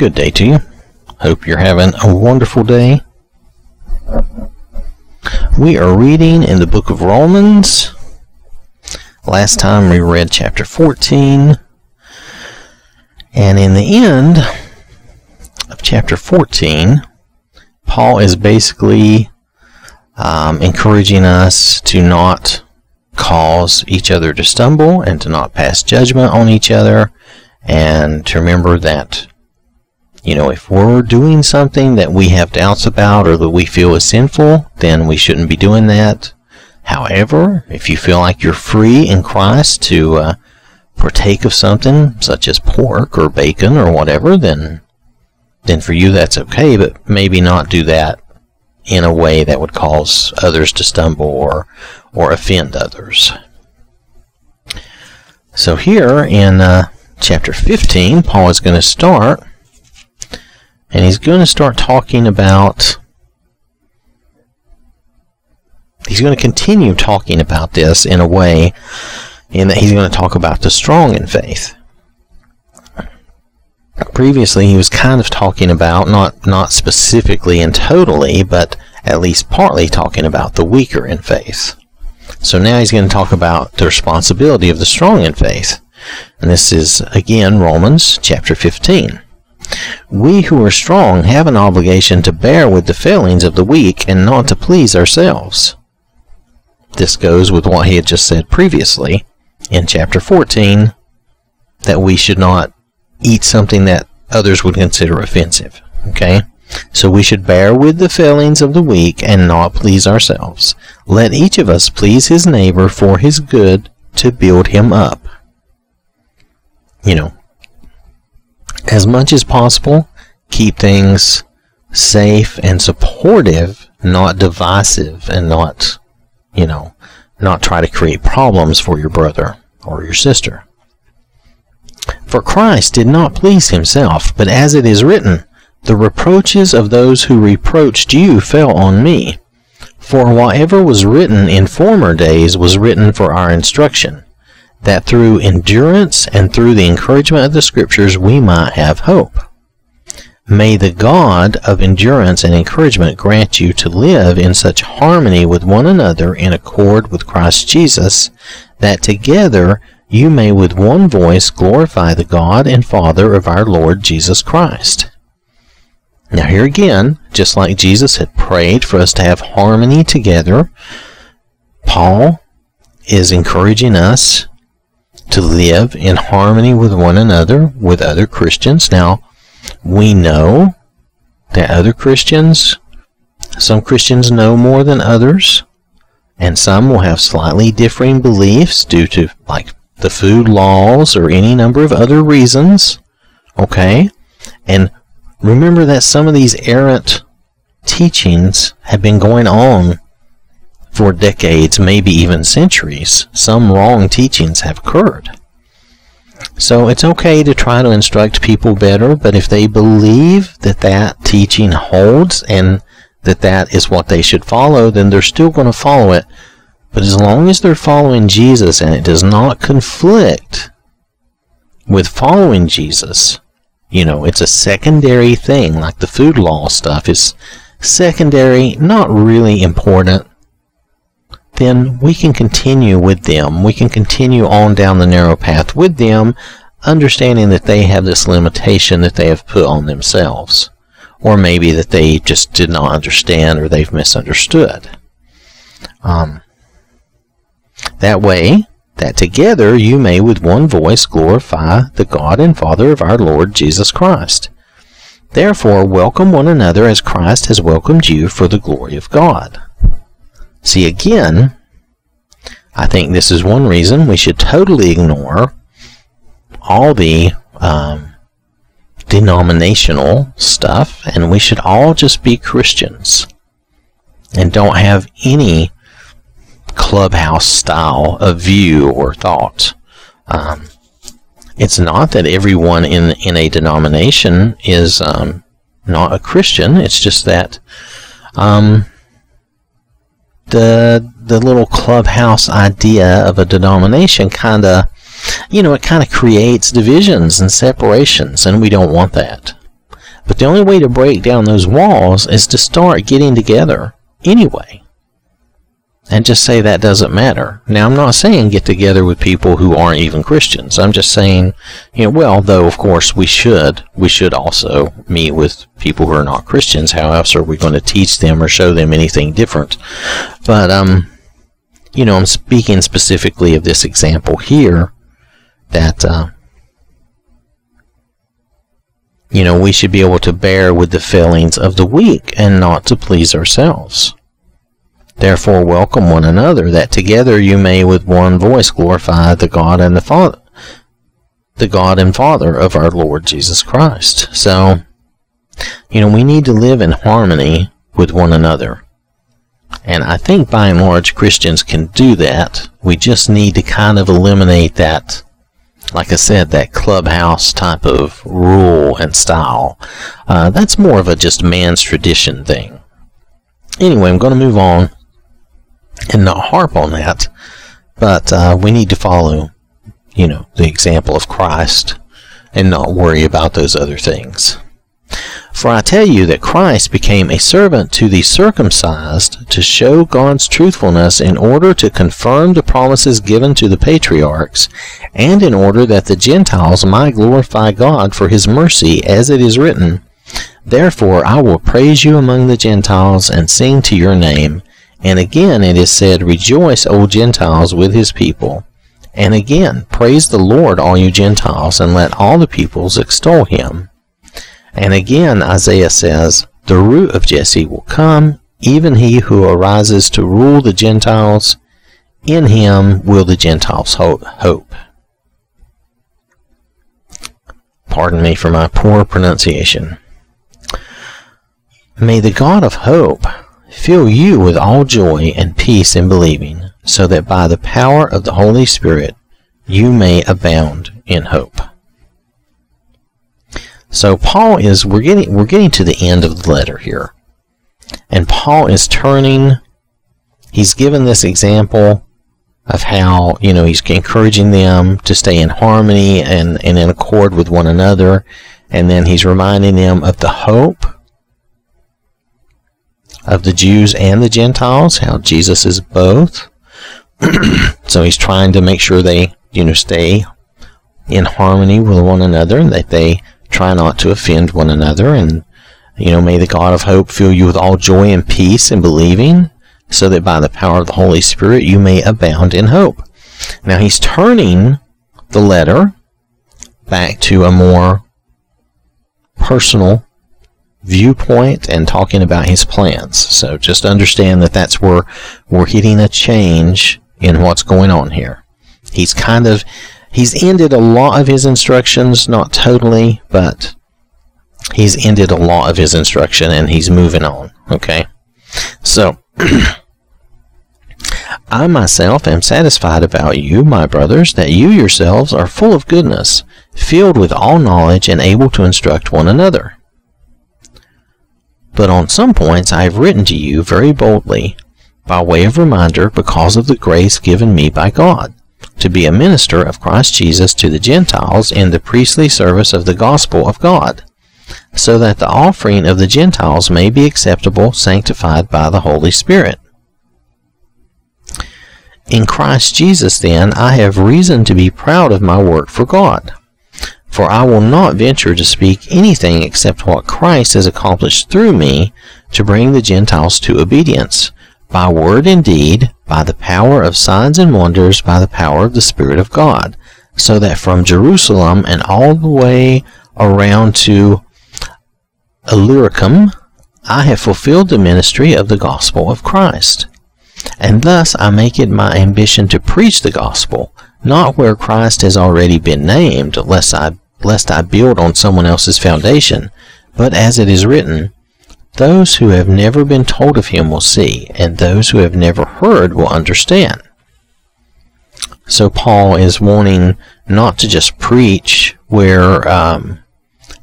Good day to you. Hope you're having a wonderful day. We are reading in the book of Romans. Last time we read chapter 14. And in the end of chapter 14, Paul is basically um, encouraging us to not cause each other to stumble and to not pass judgment on each other and to remember that you know if we're doing something that we have doubts about or that we feel is sinful then we shouldn't be doing that however if you feel like you're free in christ to uh, partake of something such as pork or bacon or whatever then then for you that's okay but maybe not do that in a way that would cause others to stumble or or offend others. So here in uh, chapter 15, Paul is going to start, and he's going to start talking about. He's going to continue talking about this in a way, in that he's going to talk about the strong in faith. Previously, he was kind of talking about not not specifically and totally, but at least partly talking about the weaker in faith. So now he's going to talk about the responsibility of the strong in faith. And this is again Romans chapter 15. We who are strong have an obligation to bear with the failings of the weak and not to please ourselves. This goes with what he had just said previously in chapter 14 that we should not eat something that others would consider offensive. Okay? So we should bear with the failings of the weak and not please ourselves. Let each of us please his neighbor for his good to build him up. You know, as much as possible, keep things safe and supportive, not divisive, and not, you know, not try to create problems for your brother or your sister. For Christ did not please himself, but as it is written, the reproaches of those who reproached you fell on me. For whatever was written in former days was written for our instruction, that through endurance and through the encouragement of the Scriptures we might have hope. May the God of endurance and encouragement grant you to live in such harmony with one another in accord with Christ Jesus, that together you may with one voice glorify the God and Father of our Lord Jesus Christ. Now, here again, just like Jesus had prayed for us to have harmony together, Paul is encouraging us to live in harmony with one another, with other Christians. Now, we know that other Christians, some Christians know more than others, and some will have slightly differing beliefs due to, like, the food laws or any number of other reasons. Okay? And Remember that some of these errant teachings have been going on for decades, maybe even centuries. Some wrong teachings have occurred. So it's okay to try to instruct people better, but if they believe that that teaching holds and that that is what they should follow, then they're still going to follow it. But as long as they're following Jesus and it does not conflict with following Jesus, you know, it's a secondary thing, like the food law stuff is secondary, not really important. Then we can continue with them. We can continue on down the narrow path with them, understanding that they have this limitation that they have put on themselves. Or maybe that they just did not understand or they've misunderstood. Um, that way, that together you may with one voice glorify the God and Father of our Lord Jesus Christ. Therefore, welcome one another as Christ has welcomed you for the glory of God. See, again, I think this is one reason we should totally ignore all the um, denominational stuff, and we should all just be Christians and don't have any clubhouse style of view or thought. Um, it's not that everyone in in a denomination is um, not a Christian. It's just that um, the the little clubhouse idea of a denomination kind of you know it kind of creates divisions and separations, and we don't want that. But the only way to break down those walls is to start getting together anyway. And just say that doesn't matter. Now, I'm not saying get together with people who aren't even Christians. I'm just saying, you know, well, though, of course, we should. We should also meet with people who are not Christians. How else are we going to teach them or show them anything different? But, um, you know, I'm speaking specifically of this example here that, uh, you know, we should be able to bear with the failings of the weak and not to please ourselves. Therefore, welcome one another, that together you may with one voice glorify the God and the Father, the God and Father of our Lord Jesus Christ. So, you know, we need to live in harmony with one another. And I think by and large Christians can do that. We just need to kind of eliminate that, like I said, that clubhouse type of rule and style. Uh, that's more of a just man's tradition thing. Anyway, I'm going to move on and not harp on that. But uh, we need to follow, you know, the example of Christ and not worry about those other things. For I tell you that Christ became a servant to the circumcised to show God's truthfulness in order to confirm the promises given to the patriarchs, and in order that the Gentiles might glorify God for his mercy, as it is written, Therefore I will praise you among the Gentiles and sing to your name. And again it is said, Rejoice, O Gentiles, with his people. And again, praise the Lord, all you Gentiles, and let all the peoples extol him. And again, Isaiah says, The root of Jesse will come, even he who arises to rule the Gentiles. In him will the Gentiles hope. Pardon me for my poor pronunciation. May the God of hope Fill you with all joy and peace in believing, so that by the power of the Holy Spirit you may abound in hope. So Paul is we're getting we're getting to the end of the letter here. And Paul is turning he's given this example of how, you know, he's encouraging them to stay in harmony and, and in accord with one another. And then he's reminding them of the hope of the Jews and the Gentiles, how Jesus is both. so he's trying to make sure they, you know, stay in harmony with one another and that they try not to offend one another. And, you know, may the God of hope fill you with all joy and peace in believing, so that by the power of the Holy Spirit you may abound in hope. Now he's turning the letter back to a more personal viewpoint and talking about his plans. So just understand that that's where we're hitting a change in what's going on here. He's kind of he's ended a lot of his instructions, not totally, but he's ended a lot of his instruction and he's moving on, okay? So I myself am satisfied about you, my brothers, that you yourselves are full of goodness, filled with all knowledge and able to instruct one another. But on some points I have written to you very boldly, by way of reminder, because of the grace given me by God, to be a minister of Christ Jesus to the Gentiles in the priestly service of the gospel of God, so that the offering of the Gentiles may be acceptable, sanctified by the Holy Spirit. In Christ Jesus, then, I have reason to be proud of my work for God. For I will not venture to speak anything except what Christ has accomplished through me to bring the Gentiles to obedience, by word and deed, by the power of signs and wonders, by the power of the Spirit of God, so that from Jerusalem and all the way around to Illyricum, I have fulfilled the ministry of the gospel of Christ. And thus I make it my ambition to preach the gospel, not where Christ has already been named, lest I, lest I build on someone else's foundation, but as it is written, those who have never been told of him will see, and those who have never heard will understand. So Paul is wanting not to just preach where um,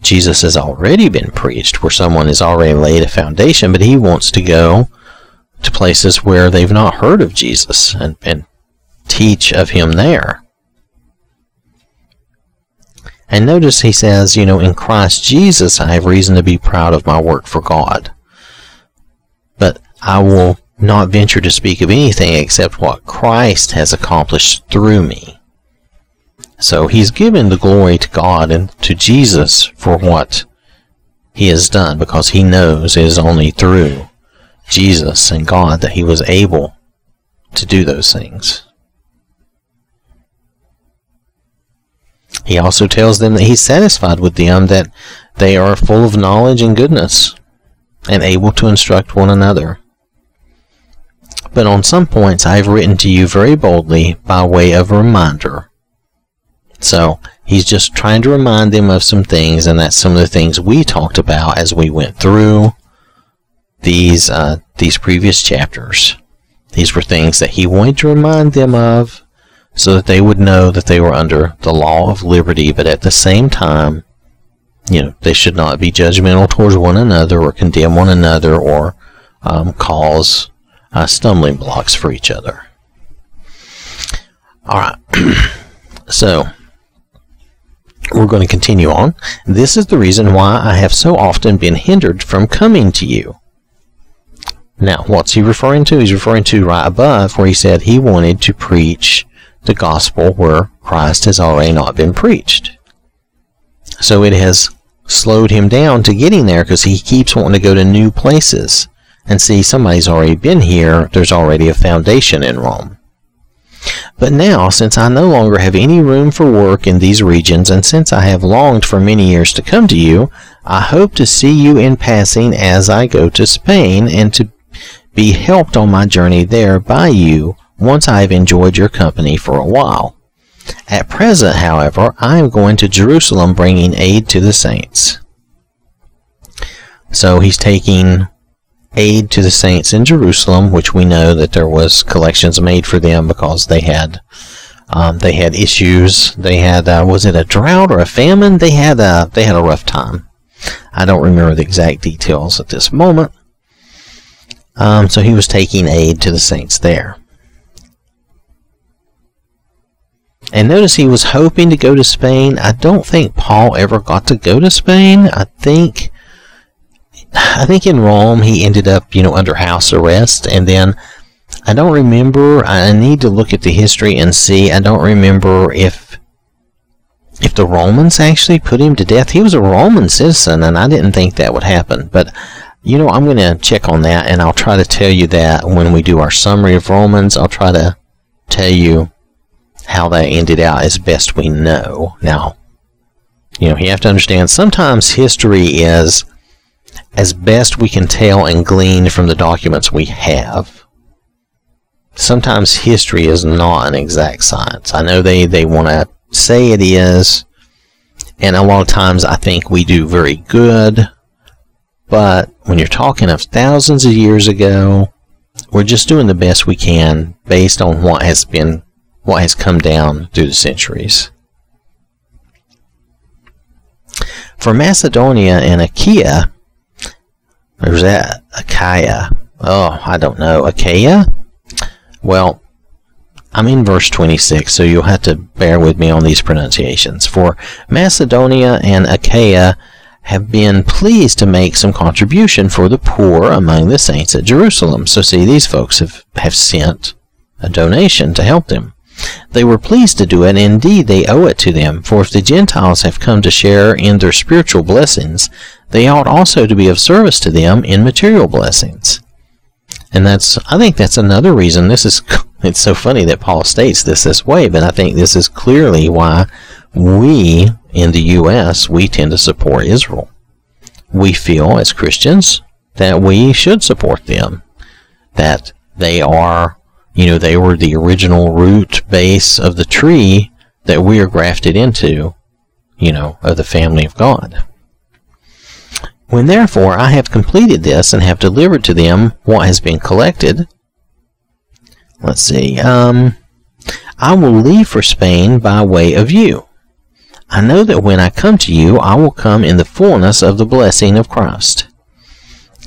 Jesus has already been preached, where someone has already laid a foundation, but he wants to go to places where they've not heard of Jesus and, and teach of him there. And notice he says, you know, in Christ Jesus I have reason to be proud of my work for God. But I will not venture to speak of anything except what Christ has accomplished through me. So he's given the glory to God and to Jesus for what he has done because he knows it is only through Jesus and God that he was able to do those things. He also tells them that he's satisfied with them, that they are full of knowledge and goodness, and able to instruct one another. But on some points I have written to you very boldly by way of reminder. So he's just trying to remind them of some things, and that's some of the things we talked about as we went through these uh, these previous chapters. These were things that he wanted to remind them of so that they would know that they were under the law of liberty, but at the same time, you know, they should not be judgmental towards one another or condemn one another or um, cause uh, stumbling blocks for each other. All right. so, we're going to continue on. This is the reason why I have so often been hindered from coming to you. Now, what's he referring to? He's referring to right above where he said he wanted to preach the gospel where Christ has already not been preached. So it has slowed him down to getting there because he keeps wanting to go to new places and see somebody's already been here. There's already a foundation in Rome. But now, since I no longer have any room for work in these regions, and since I have longed for many years to come to you, I hope to see you in passing as I go to Spain, and to be helped on my journey there by you once I have enjoyed your company for a while. At present, however, I am going to Jerusalem bringing aid to the saints. So he's taking aid to the saints in Jerusalem, which we know that there was collections made for them because they had um, they had issues. They had uh, was it a drought or a famine? They had a they had a rough time. I don't remember the exact details at this moment. Um, so he was taking aid to the saints there. And notice he was hoping to go to Spain. I don't think Paul ever got to go to Spain. I think I think in Rome he ended up, you know, under house arrest and then I don't remember I need to look at the history and see. I don't remember if if the Romans actually put him to death. He was a Roman citizen and I didn't think that would happen. But you know, I'm going to check on that and I'll try to tell you that when we do our summary of Romans. I'll try to tell you how that ended out as best we know. Now, you know, you have to understand sometimes history is as best we can tell and glean from the documents we have. Sometimes history is not an exact science. I know they, they want to say it is, and a lot of times I think we do very good, but when you're talking of thousands of years ago, we're just doing the best we can based on what has been what has come down through the centuries. For Macedonia and Achaia, there's that Achaia. Oh, I don't know. Achaia? Well, I'm in verse 26, so you'll have to bear with me on these pronunciations. For Macedonia and Achaia have been pleased to make some contribution for the poor among the saints at Jerusalem. So see, these folks have, have sent a donation to help them. They were pleased to do it, and indeed they owe it to them, for if the Gentiles have come to share in their spiritual blessings, they ought also to be of service to them in material blessings. And that's, I think that's another reason this is, it's so funny that Paul states this this way, but I think this is clearly why we in the U.S., we tend to support Israel. We feel as Christians that we should support them, that they are you know, they were the original root base of the tree that we are grafted into, you know, of the family of God. When therefore I have completed this and have delivered to them what has been collected, let's see, um, I will leave for Spain by way of you. I know that when I come to you, I will come in the fullness of the blessing of Christ.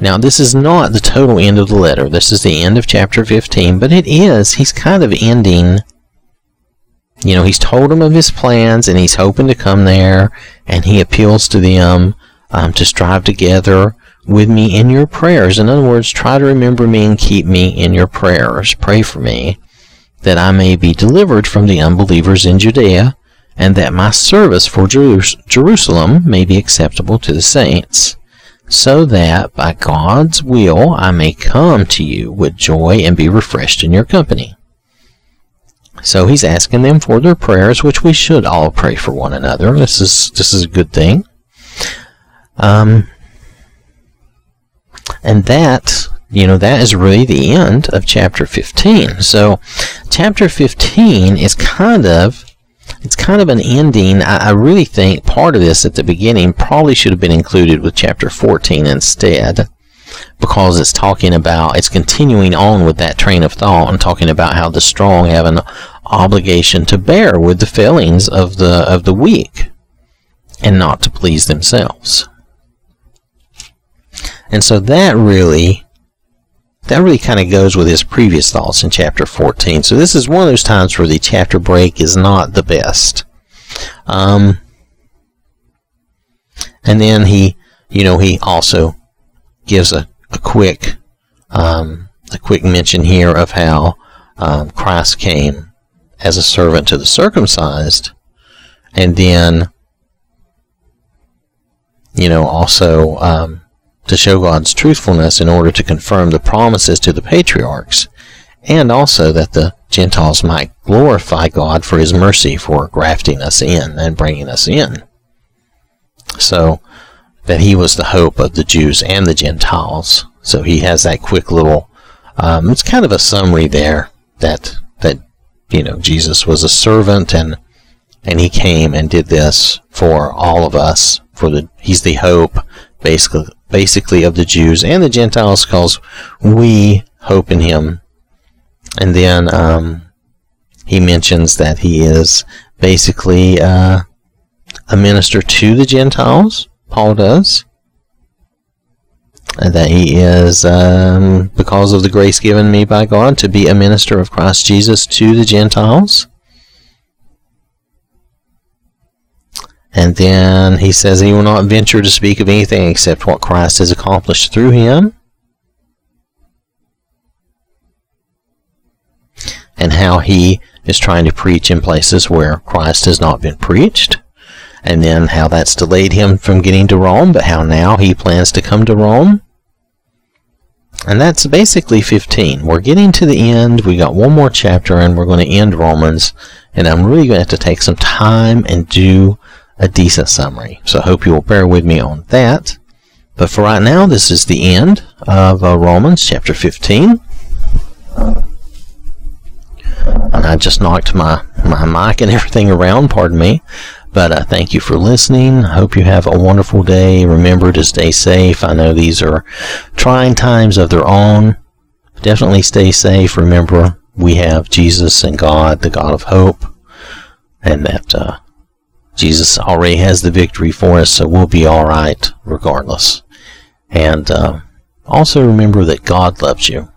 now this is not the total end of the letter. This is the end of chapter 15, but it is he's kind of ending you know, he's told them of his plans and he's hoping to come there and he appeals to them um, to strive together with me in your prayers. In other words, try to remember me and keep me in your prayers. Pray for me that I may be delivered from the unbelievers in Judea and that my service for Jerusalem may be acceptable to the saints, so that by God's will I may come to you with joy and be refreshed in your company. So he's asking them for their prayers, which we should all pray for one another. This is this is a good thing. Um, and that you know that is really the end of chapter 15. So chapter 15 is kind of it's kind of an ending. I, I really think part of this at the beginning probably should have been included with chapter 14 instead because it's talking about it's continuing on with that train of thought and talking about how the strong have an obligation to bear with the failings of the of the weak and not to please themselves. And so that really that really kind of goes with his previous thoughts in chapter 14. So this is one of those times where the chapter break is not the best. Um, and then he, you know, he also gives a, a quick um, a quick mention here of how um, Christ came as a servant to the circumcised, and then you know also um, to show God's truthfulness in order to confirm the promises to the patriarchs, and also that the Gentiles might glorify God for His mercy for grafting us in and bringing us in. So that he was the hope of the Jews and the Gentiles. So he has that quick little. Um, it's kind of a summary there that that you know Jesus was a servant and and he came and did this for all of us. For the he's the hope basically basically of the Jews and the Gentiles because we hope in him. And then um, he mentions that he is basically uh, a minister to the Gentiles Paul does. And that he is, um, because of the grace given me by God, to be a minister of Christ Jesus to the Gentiles. And then he says he will not venture to speak of anything except what Christ has accomplished through him. And how he is trying to preach in places where Christ has not been preached and then how that's delayed him from getting to Rome, but how now he plans to come to Rome. And that's basically 15. We're getting to the end. We got one more chapter and we're going to end Romans. And I'm really going to have to take some time and do a decent summary. So I hope you will bear with me on that. But for right now, this is the end of uh, Romans chapter 15. And I just knocked my, my mic and everything around, pardon me. But uh, thank you for listening. I hope you have a wonderful day. Remember to stay safe. I know these are trying times of their own. Definitely stay safe. Remember, we have Jesus and God, the God of hope, and that uh, Jesus already has the victory for us, so we'll be all right regardless. And uh, also remember that God loves you.